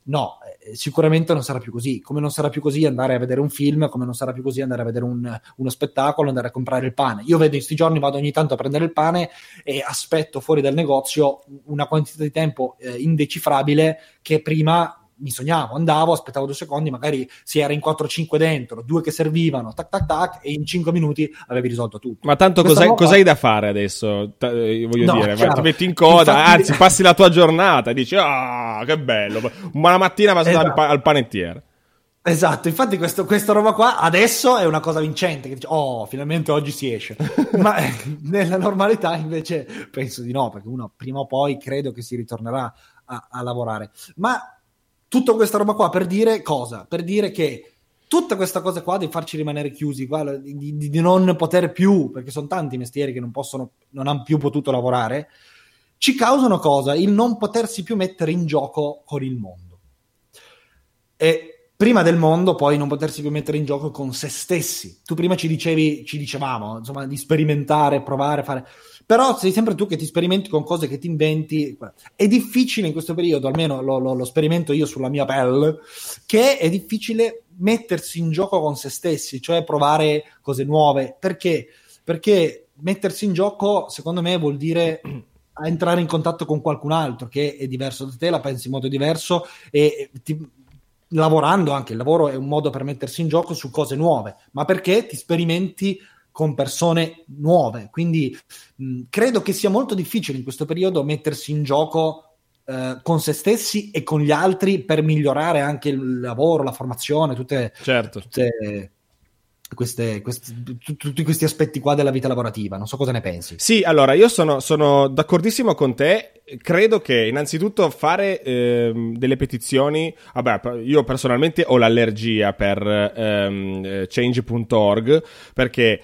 No, eh, sicuramente non sarà più così. Come non sarà più così andare a vedere un film, come non sarà più così andare a vedere un, uno spettacolo, andare a comprare il pane. Io vedo in questi giorni, vado ogni tanto a prendere il pane e aspetto fuori dal negozio una quantità di tempo eh, indecifrabile che prima mi sognavo, andavo, aspettavo due secondi, magari si era in 4-5 dentro, due che servivano, tac tac tac, e in 5 minuti avevi risolto tutto. Ma tanto cos'hai, volta... cos'hai, da fare adesso? T- eh, voglio no, dire, ti metti in coda, Infatti... anzi passi la tua giornata, dici, ah, oh, che bello, ma la mattina vas esatto. al, pa- al panettiere. Esatto, infatti questo, questa roba qua adesso è una cosa vincente, che dice, oh, finalmente oggi si esce. (laughs) Ma nella normalità invece penso di no, perché uno prima o poi credo che si ritornerà a, a lavorare. Ma tutta questa roba qua per dire cosa? Per dire che tutta questa cosa qua di farci rimanere chiusi, di, di, di non poter più, perché sono tanti mestieri che non possono, non hanno più potuto lavorare, ci causano cosa? Il non potersi più mettere in gioco con il mondo. E prima del mondo, poi non potersi più mettere in gioco con se stessi. Tu prima ci dicevi, ci dicevamo, insomma, di sperimentare, provare, fare però sei sempre tu che ti sperimenti con cose che ti inventi. È difficile in questo periodo, almeno lo, lo, lo sperimento io sulla mia pelle, che è difficile mettersi in gioco con se stessi, cioè provare cose nuove. Perché? Perché mettersi in gioco, secondo me, vuol dire (clears throat) entrare in contatto con qualcun altro che è diverso da te, la pensi in modo diverso e ti, lavorando anche il lavoro è un modo per mettersi in gioco su cose nuove, ma perché ti sperimenti con persone nuove. Quindi mh, credo che sia molto difficile in questo periodo mettersi in gioco eh, con se stessi e con gli altri per migliorare anche il lavoro, la formazione, tutte, certo. tutte queste, queste, tutti questi aspetti qua della vita lavorativa. Non so cosa ne pensi. Sì, allora io sono, sono d'accordissimo con te. Credo che innanzitutto fare ehm, delle petizioni, vabbè, io personalmente ho l'allergia per ehm, change.org perché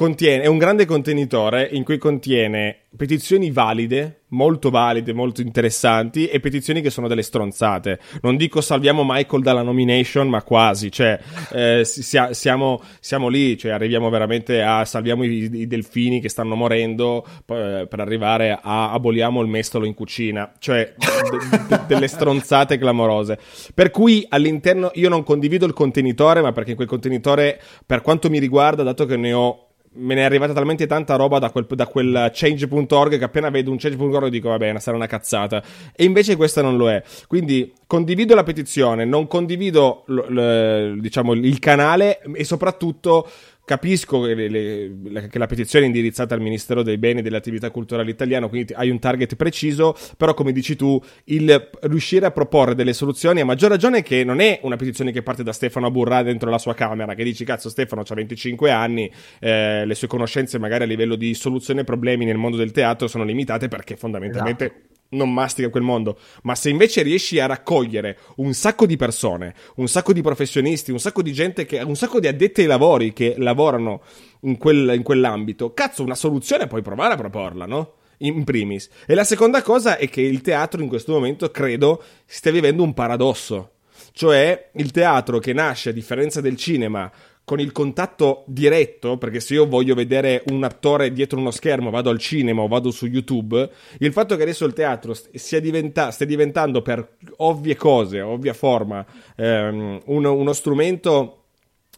contiene, è un grande contenitore in cui contiene petizioni valide, molto valide, molto interessanti e petizioni che sono delle stronzate. Non dico salviamo Michael dalla nomination, ma quasi, cioè eh, siamo, siamo, lì, cioè arriviamo veramente a salviamo i, i delfini che stanno morendo eh, per arrivare a aboliamo il mestolo in cucina, cioè de, de, delle stronzate clamorose. Per cui all'interno io non condivido il contenitore, ma perché in quel contenitore, per quanto mi riguarda, dato che ne ho me ne è arrivata talmente tanta roba da quel, da quel change.org che appena vedo un change.org dico vabbè sarà una cazzata. E invece questa non lo è. Quindi condivido la petizione non condivido l, l, diciamo il canale e soprattutto Capisco che, le, le, che, la petizione è indirizzata al Ministero dei Beni e delle Attività Culturali Italiano, quindi hai un target preciso, però come dici tu, il riuscire a proporre delle soluzioni, a maggior ragione che non è una petizione che parte da Stefano Burrà dentro la sua camera, che dici cazzo Stefano ha 25 anni, eh, le sue conoscenze magari a livello di soluzione problemi nel mondo del teatro sono limitate perché fondamentalmente... Esatto non mastica quel mondo, ma se invece riesci a raccogliere un sacco di persone, un sacco di professionisti, un sacco di gente che, un sacco di addetti ai lavori che lavorano in, quel, in quell'ambito, cazzo, una soluzione puoi provare a proporla, no? in primis. E la seconda cosa è che il teatro in questo momento credo stia vivendo un paradosso. Cioè il teatro che nasce a differenza del cinema con il contatto diretto, perché se io voglio vedere un attore dietro uno schermo, vado al cinema o vado su YouTube, il fatto che adesso il teatro stia, diventa, stia diventando per ovvie cose, ovvia forma, ehm, uno, uno strumento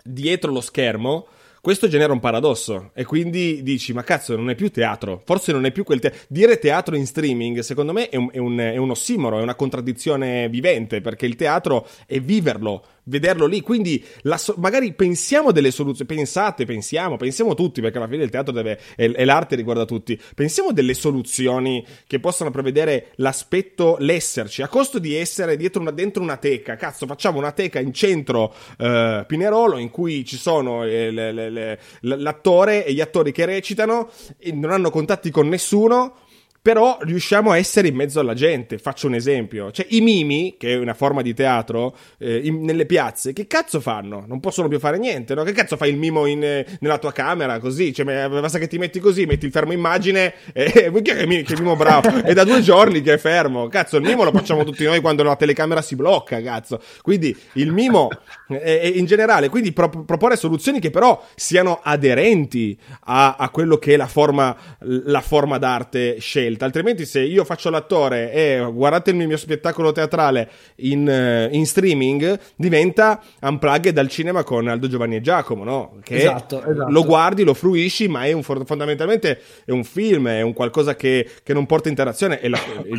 dietro lo schermo, questo genera un paradosso e quindi dici, ma cazzo, non è più teatro, forse non è più quel teatro. Dire teatro in streaming, secondo me, è un, è, un, è un ossimoro, è una contraddizione vivente, perché il teatro è viverlo, vederlo lì. Quindi so- magari pensiamo delle soluzioni, pensate, pensiamo, pensiamo tutti, perché alla fine il teatro deve, e, e l'arte riguarda tutti. Pensiamo delle soluzioni che possano prevedere l'aspetto, l'esserci, a costo di essere una, dentro una teca. Cazzo, facciamo una teca in centro eh, Pinerolo in cui ci sono eh, le, le, le, l'attore e gli attori che recitano e non hanno contatti con nessuno però riusciamo a essere in mezzo alla gente. Faccio un esempio: cioè, i mimi, che è una forma di teatro, eh, in, nelle piazze, che cazzo fanno? Non possono più fare niente, no? Che cazzo fai il mimo in, eh, nella tua camera così? Cioè, basta che ti metti così, metti il fermo immagine e eh, (laughs) che, che, che mimo bravo. (laughs) è da due giorni che è fermo. Cazzo, il mimo lo facciamo tutti noi quando la telecamera si blocca, cazzo. Quindi il mimo è, è in generale, quindi pro, proporre soluzioni che però siano aderenti a, a quello che è la forma, la forma d'arte scelta scelta, altrimenti se io faccio l'attore e guardate il mio spettacolo teatrale in, eh, in streaming, diventa unplugged dal cinema con Aldo Giovanni e Giacomo, no? Che esatto, esatto. lo guardi, lo fruisci, ma è un, fondamentalmente è un film, è un qualcosa che, che non porta interazione e la,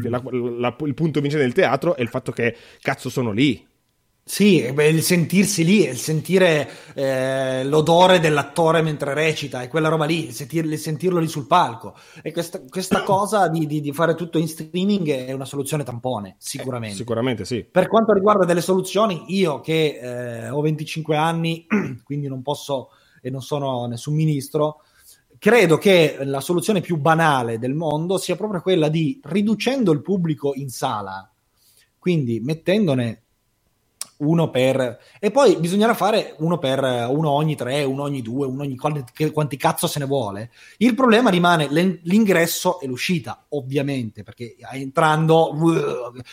la, la, il punto vincente del teatro è il fatto che cazzo sono lì, sì, beh, il sentirsi lì, il sentire eh, l'odore dell'attore mentre recita e quella roba lì, il, sentir, il sentirlo lì sul palco. E questa, questa (clears throat) cosa di, di, di, fare tutto in streaming è una soluzione tampone, sicuramente. Eh, sicuramente sì. Per quanto riguarda delle soluzioni, io che eh, ho 25 anni, (clears throat) quindi non posso e non sono nessun ministro, credo che la soluzione più banale del mondo sia proprio quella di riducendo il pubblico in sala, quindi mettendone uno per e poi bisognerà fare uno per uno ogni tre, uno ogni due, uno ogni quanti, quanti cazzo se ne vuole. Il problema rimane l'ingresso e l'uscita, ovviamente, perché entrando,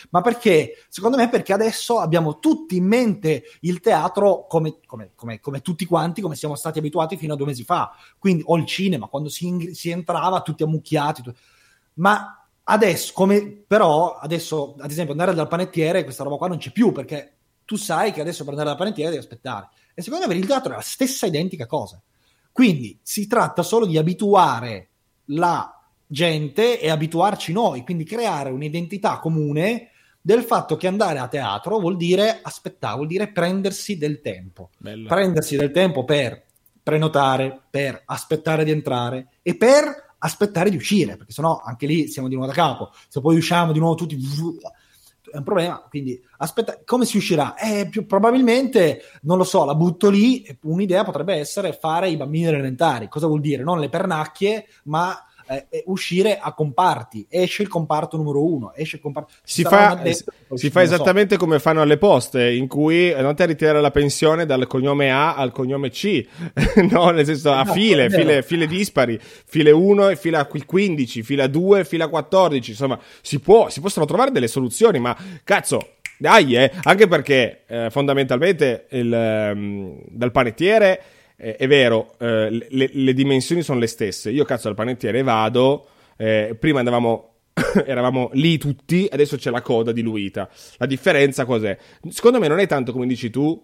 ma perché? Secondo me perché adesso abbiamo tutti in mente il teatro come, come, come, come tutti quanti, come siamo stati abituati fino a due mesi fa. Quindi, o il cinema, quando si, si entrava tutti ammucchiati. Tu... Ma adesso, come però, adesso, ad esempio, andare dal panettiere, questa roba qua non c'è più perché tu sai che adesso per andare alla panettiera devi aspettare. E secondo me il teatro è la stessa identica cosa. Quindi si tratta solo di abituare la gente e abituarci noi, quindi creare un'identità comune del fatto che andare a teatro vuol dire aspettare, vuol dire prendersi del tempo. Bello. Prendersi del tempo per prenotare, per aspettare di entrare e per aspettare di uscire, perché sennò anche lì siamo di nuovo da capo. Se poi usciamo di nuovo tutti è un problema. Quindi, aspetta, come si uscirà? Eh, più probabilmente, non lo so, la butto lì. Un'idea potrebbe essere fare i bambini elementari. Cosa vuol dire? Non le pernacchie, ma eh, uscire a comparti. Esce il comparto numero uno, esce il comparto. Si fa, addetto, si fa esattamente so. come fanno alle poste, in cui andate a ritirare la pensione dal cognome A al cognome C, (laughs) no? Nel senso a no, file, file, file, dispari, file 1 e fila 15, fila 2 e fila 14. Insomma, si, può, si possono trovare delle soluzioni, ma cazzo. Dai, eh, anche perché eh, fondamentalmente il, um, dal panettiere eh, è vero, eh, le, le, dimensioni sono le stesse. Io cazzo al panettiere vado, eh, prima andavamo (coughs) eravamo lì tutti, adesso c'è la coda diluita. La differenza cos'è? Secondo me non è tanto come dici tu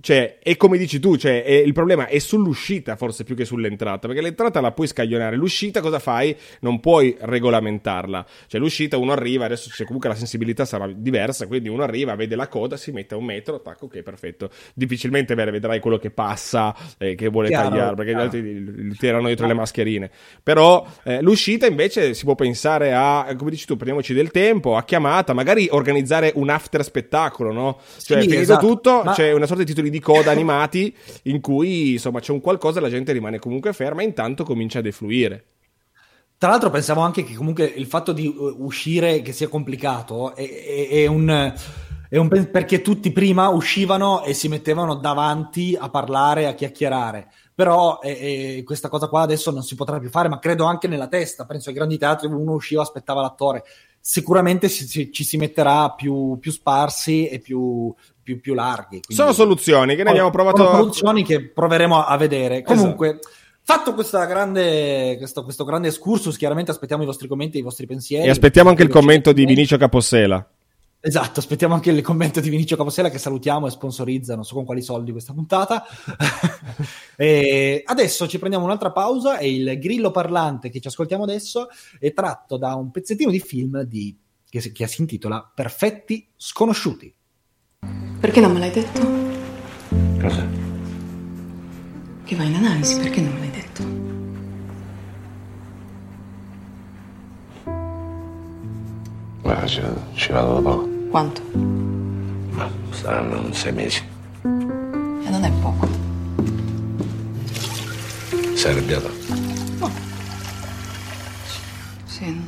cioè, è come dici tu, cioè, il problema è sull'uscita forse più che sull'entrata, perché l'entrata la puoi scaglionare, l'uscita cosa fai? Non puoi regolamentarla. Cioè, l'uscita uno arriva, adesso c'è comunque la sensibilità sarà diversa, quindi uno arriva, vede la coda, si mette a un metro, tac, ok, perfetto. Difficilmente vedrai quello che passa, eh, che vuole chiaro, tagliare, perché chiaro. gli altri tirano dietro le mascherine. Però eh, l'uscita invece si può pensare a, come dici tu, prendiamoci del tempo, a chiamata, magari organizzare un after spettacolo, no? Cioè, sì, finito esatto. tutto, Ma... c'è una sorta di titolo titoli di coda animati in cui insomma c'è un qualcosa e la gente rimane comunque ferma e intanto comincia a defluire. Tra l'altro pensavo anche che comunque il fatto di uh, uscire che sia complicato è, è, è un Un, perché tutti prima uscivano e si mettevano davanti a parlare, a chiacchierare. Però eh, eh, questa cosa qua adesso non si potrà più fare, ma credo anche nella testa. Penso ai grandi teatri uno usciva, aspettava l'attore. Sicuramente si, si, ci si metterà più, più sparsi e più, più, più larghi. Quindi, sono soluzioni che ne abbiamo provato. Sono soluzioni che proveremo a vedere. Comunque. Esatto. Fatto grande, questo, questo, grande excursus, chiaramente aspettiamo i vostri commenti, i vostri pensieri. E aspettiamo anche il commento di Vinicio Capossela. Esatto, aspettiamo anche il commento di Vinicio Capossela che salutiamo e sponsorizza, non so con quali soldi questa puntata. (laughs) e adesso ci prendiamo un'altra pausa e il grillo parlante che ci ascoltiamo adesso è tratto da un pezzettino di film di, che, si, che si intitola Perfetti sconosciuti. Perché non me l'hai detto? Cosa? Che vai in analisi, perché non me l'hai detto? Guarda, ci, ci vado da poco. Quanto? Ma saranno sei mesi. E non è poco. Sei arrabbiata? No. Sì.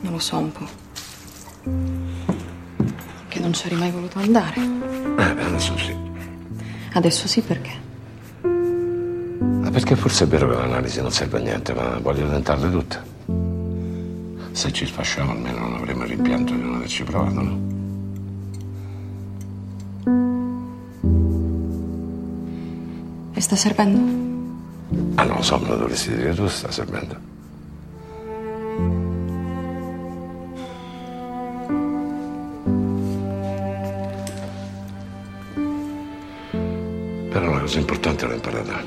Non lo so un po'. Che non c'eri mai voluto andare. Eh, adesso sì. Adesso sì perché? Ma perché forse è vero che l'analisi non serve a niente, ma voglio tentarle tutte. Se ci sfasciamo almeno non avremo il rimpianto di non averci provato, no? E sta servendo? Ah, non lo so, me lo dovresti dire tu, sta servendo. Cosa importante l'ho imparata.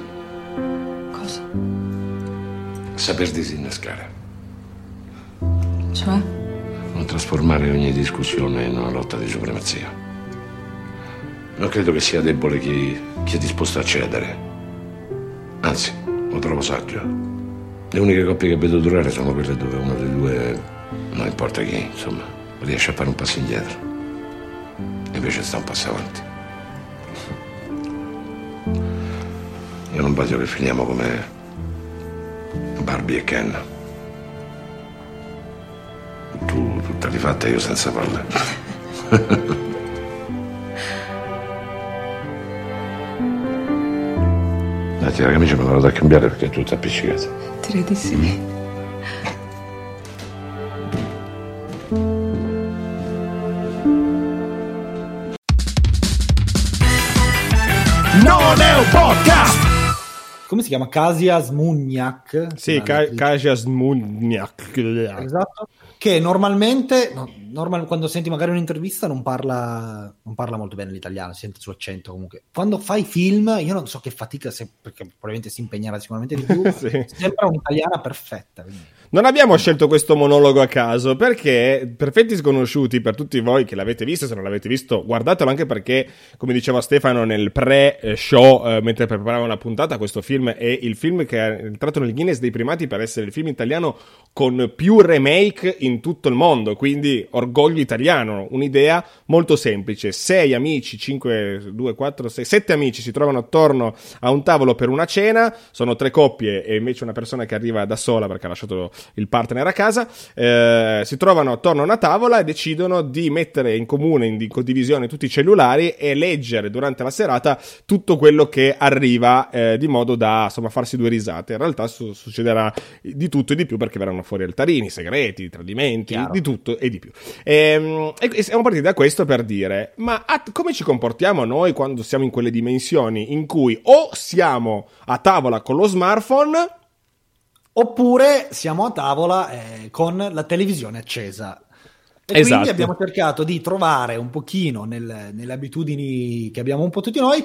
Cosa? Saper disinnescare. Cioè? Non trasformare ogni discussione in una lotta di supremazia. Non credo che sia debole chi, chi è disposto a cedere. Anzi, lo trovo saggio. Le uniche coppie che vedo durare sono quelle dove uno dei due, non importa chi, insomma, riesce a fare un passo indietro. E invece sta un passo avanti. Io non voglio che finiamo come Barbie e Ken. Tu tutta rifatta io senza palle. (laughs) Dai, la camicia me la vado a cambiare perché è tutta appiccicata. Direi di si chiama? Casia Smugnac. Sì, Ca- Casia Smugnac. Esatto. Che normalmente, no, normal, quando senti magari un'intervista, non parla, non parla molto bene l'italiano, sente il suo accento comunque. Quando fai film, io non so che fatica, se, perché probabilmente si impegnerà sicuramente di più, (laughs) sì. sembra un'italiana perfetta. Quindi. Non abbiamo scelto questo monologo a caso perché Perfetti Sconosciuti, per tutti voi che l'avete visto, se non l'avete visto, guardatelo anche perché, come diceva Stefano nel pre-show, eh, mentre preparavamo la puntata, questo film è il film che è entrato nel Guinness dei primati per essere il film italiano con più remake in tutto il mondo, quindi orgoglio italiano, un'idea molto semplice. Sei amici, 5, 2, 4, 6, 7 amici si trovano attorno a un tavolo per una cena, sono tre coppie e invece una persona che arriva da sola perché ha lasciato il partner a casa, eh, si trovano attorno a una tavola e decidono di mettere in comune, in condivisione tutti i cellulari e leggere durante la serata tutto quello che arriva eh, di modo da insomma farsi due risate. In realtà su- succederà di tutto e di più perché verranno fuori altarini, segreti, tradimenti, Chiaro. di tutto e di più. Ehm, e, e, siamo partiti da questo per dire, ma a, come ci comportiamo noi quando siamo in quelle dimensioni in cui o siamo a tavola con lo smartphone Oppure siamo a tavola eh, con la televisione accesa. E esatto. quindi abbiamo cercato di trovare un pochino nel, nelle abitudini che abbiamo un po' tutti noi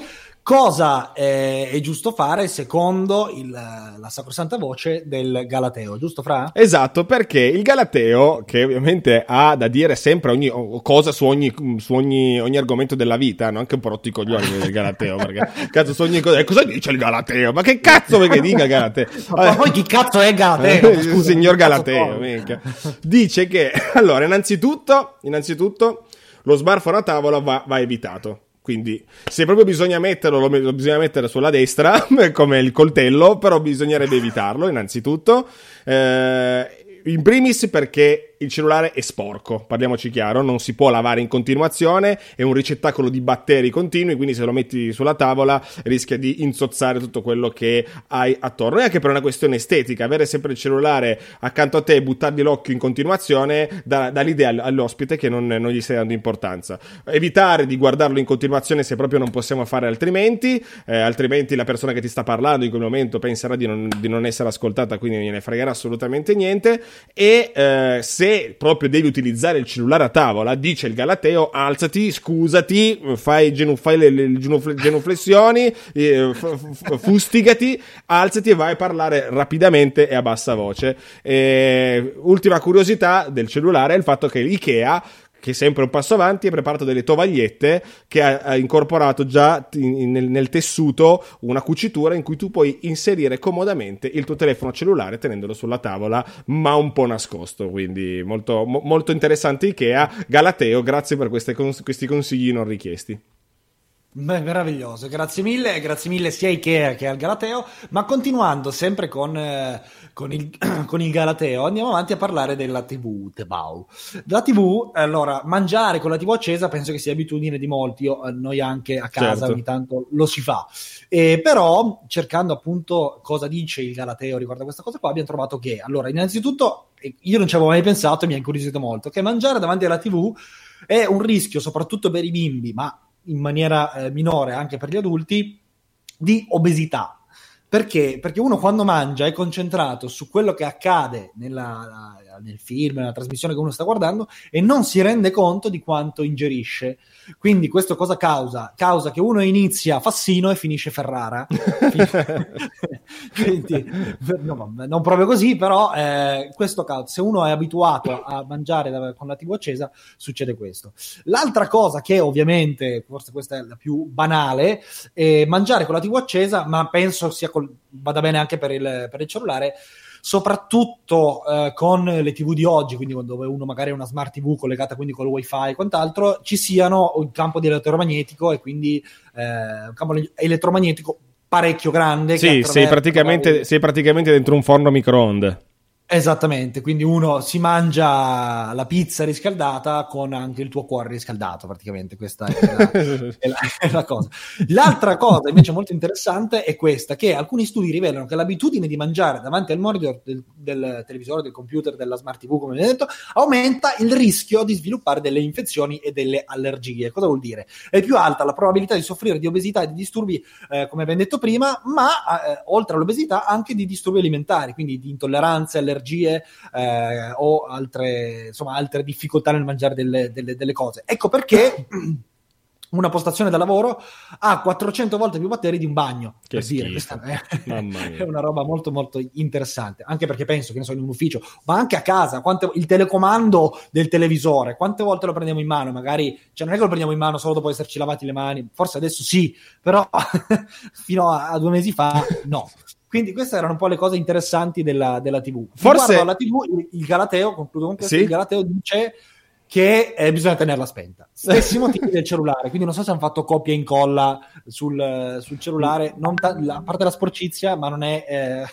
cosa eh, è giusto fare secondo il, la sacrosanta voce del Galateo, giusto Fra? Esatto, perché il Galateo, che ovviamente ha da dire sempre ogni cosa su ogni, su ogni, ogni argomento della vita, no? anche un po' rotti i coglioni il Galateo, (laughs) perché cazzo su ogni cosa, cosa dice il Galateo? Ma che cazzo vuoi che dica Galateo? (laughs) Ma poi chi cazzo è Galateo? il signor Galateo, mica. Dice che, (laughs) allora, innanzitutto, innanzitutto, lo sbarfo a tavola va, va evitato quindi, se proprio bisogna metterlo, lo, bisogna mettere sulla destra, (laughs) come il coltello, però bisognerebbe evitarlo, innanzitutto. Eh, in primis perché il cellulare è sporco, parliamoci chiaro, non si può lavare in continuazione, è un ricettacolo di batteri continui, quindi se lo metti sulla tavola rischia di insozzare tutto quello che hai attorno. E anche per una questione estetica, avere sempre il cellulare accanto a te e buttargli l'occhio in continuazione dà, dà l'idea all'ospite che non, non, gli stai dando importanza. Evitare di guardarlo in continuazione se proprio non possiamo fare altrimenti, eh, altrimenti la persona che ti sta parlando in quel momento penserà di non, di non essere ascoltata, quindi non gliene fregherà assolutamente niente. E eh, se proprio devi utilizzare il cellulare a tavola, dice il Galateo, alzati, scusati, fai, genu, fai le, le genuflessioni, eh, fustigati, alzati e vai a parlare rapidamente e a bassa voce. E, ultima curiosità del cellulare è il fatto che l'IKEA che è sempre un passo avanti, ha preparato delle tovagliette che ha, ha incorporato già in, nel, nel, tessuto una cucitura in cui tu puoi inserire comodamente il tuo telefono cellulare tenendolo sulla tavola, ma un po' nascosto. Quindi molto, mo, molto interessante Ikea. Galateo, grazie per queste, questi consigli non richiesti. Beh, meraviglioso, grazie mille, grazie mille sia a Ikea che al Galateo, ma continuando sempre con, eh, con, il, (clears throat) con, il, Galateo andiamo avanti a parlare della TV, Tebau. La TV, allora, mangiare con la TV accesa penso che sia abitudine di molti, Io, eh, noi anche a casa certo. ogni tanto lo si fa, eh, però cercando appunto cosa dice il Galateo riguardo a questa cosa qua abbiamo trovato che, allora, innanzitutto, io non ci avevo mai pensato e mi ha incuriosito molto, che mangiare davanti alla TV è un rischio soprattutto per i bimbi, ma in maniera eh, minore anche per gli adulti, di obesità. Perché? Perché uno quando mangia è concentrato su quello che accade nella, nel film, nella trasmissione che uno sta guardando e non si rende conto di quanto ingerisce. Quindi questo cosa causa? Causa che uno inizia Fassino e finisce Ferrara. (laughs) Quindi, no, non proprio così, però eh, questo causa. Se uno è abituato a mangiare da, con la TV accesa, succede questo. L'altra cosa che ovviamente, forse questa è la più banale, è mangiare con la TV accesa, ma penso sia col, vada bene anche per il, per il cellulare soprattutto eh, con le TV di oggi, quindi dove uno magari ha una smart TV collegata quindi con il wifi e quant'altro, ci siano un campo di elettromagnetico e quindi eh, un campo elettromagnetico parecchio grande. Sì, sei praticamente, sei praticamente dentro un forno microonde. Esattamente, quindi uno si mangia la pizza riscaldata con anche il tuo cuore riscaldato, praticamente questa è la, (laughs) è la, è la cosa. L'altra cosa invece molto interessante è questa, che alcuni studi rivelano che l'abitudine di mangiare davanti al monitor del, del televisore, del computer, della smart TV, come vi ho detto, aumenta il rischio di sviluppare delle infezioni e delle allergie. Cosa vuol dire? È più alta la probabilità di soffrire di obesità e di disturbi, eh, come abbiamo detto prima, ma eh, oltre all'obesità anche di disturbi alimentari, quindi di intolleranze, allergie allergie eh, o altre, insomma, altre difficoltà nel mangiare delle, delle, delle cose. Ecco perché (clears throat) una postazione da lavoro ha 400 volte più batteri di un bagno. Che per dire, questa è, (laughs) è, una roba molto molto interessante, anche perché penso che ne so in un ufficio, ma anche a casa, quante, il telecomando del televisore, quante volte lo prendiamo in mano? Magari, cioè non è che lo prendiamo in mano solo dopo esserci lavati le mani, forse adesso sì, però (laughs) fino a, a due mesi fa no. Quindi queste erano un po' le cose interessanti della, della TV. Forse alla TV, il, il Galateo, concludo con questo, sì? il Galateo dice che eh, bisogna tenerla spenta. Stessi motivi (laughs) del cellulare, quindi non so se hanno fatto copia e incolla sul, sul cellulare, ta- a parte la sporcizia, ma non è, eh,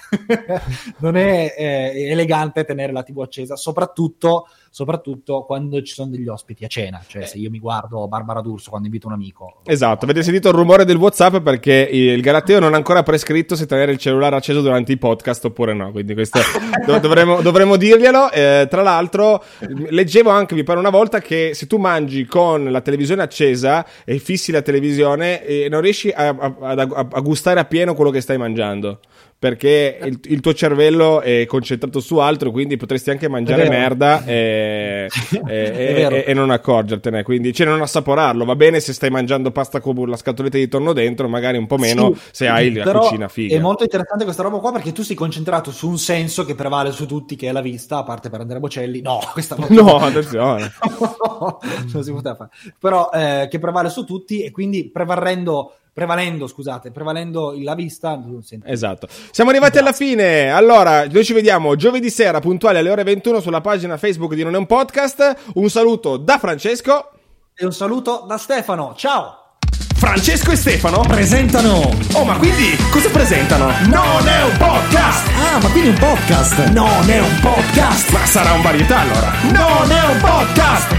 (laughs) non è eh, elegante tenere la TV accesa, soprattutto, soprattutto, quando ci sono degli ospiti a cena, cioè eh. se io mi guardo Barbara D'Urso quando invito un amico. Esatto, avete sentito il rumore del WhatsApp perché il Galateo non ha ancora prescritto se tenere il cellulare acceso durante i podcast oppure no, quindi questo (laughs) dovremmo, dovremmo dirglielo. Eh, tra l'altro, leggevo anche, mi pare una volta che se tu mangi con la televisione accesa e fissi la televisione eh, non riesci a, a, a, a gustare appieno quello che stai mangiando perché il, il, tuo cervello è concentrato su altro, quindi potresti anche mangiare merda e, (laughs) e, e, e, non accorgertene, quindi cioè non assaporarlo. Va bene se stai mangiando pasta con la scatoletta di tonno dentro, magari un po' meno sì, se hai la cucina figa. È molto interessante questa roba qua perché tu sei concentrato su un senso che prevale su tutti, che è la vista, a parte per andare a Bocelli. No, (laughs) questa non No, (laughs) attenzione. no, non si poteva fare. Però eh, che prevale su tutti e quindi prevarrendo prevalendo, scusate, prevalendo la vista. Esatto. Siamo arrivati alla fine. Allora, noi ci vediamo giovedì sera, puntuali alle ore 21 sulla pagina Facebook di Non è un podcast. Un saluto da Francesco. E un saluto da Stefano. Ciao! Francesco e Stefano? Presentano. Oh, ma quindi cosa presentano? Non è un podcast! Ah, ma quindi un podcast. Non è un podcast. Ma sarà un varietà allora? Non è un podcast!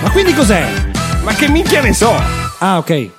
Ma quindi cos'è? Ma che minchia ne so? Ah, ok.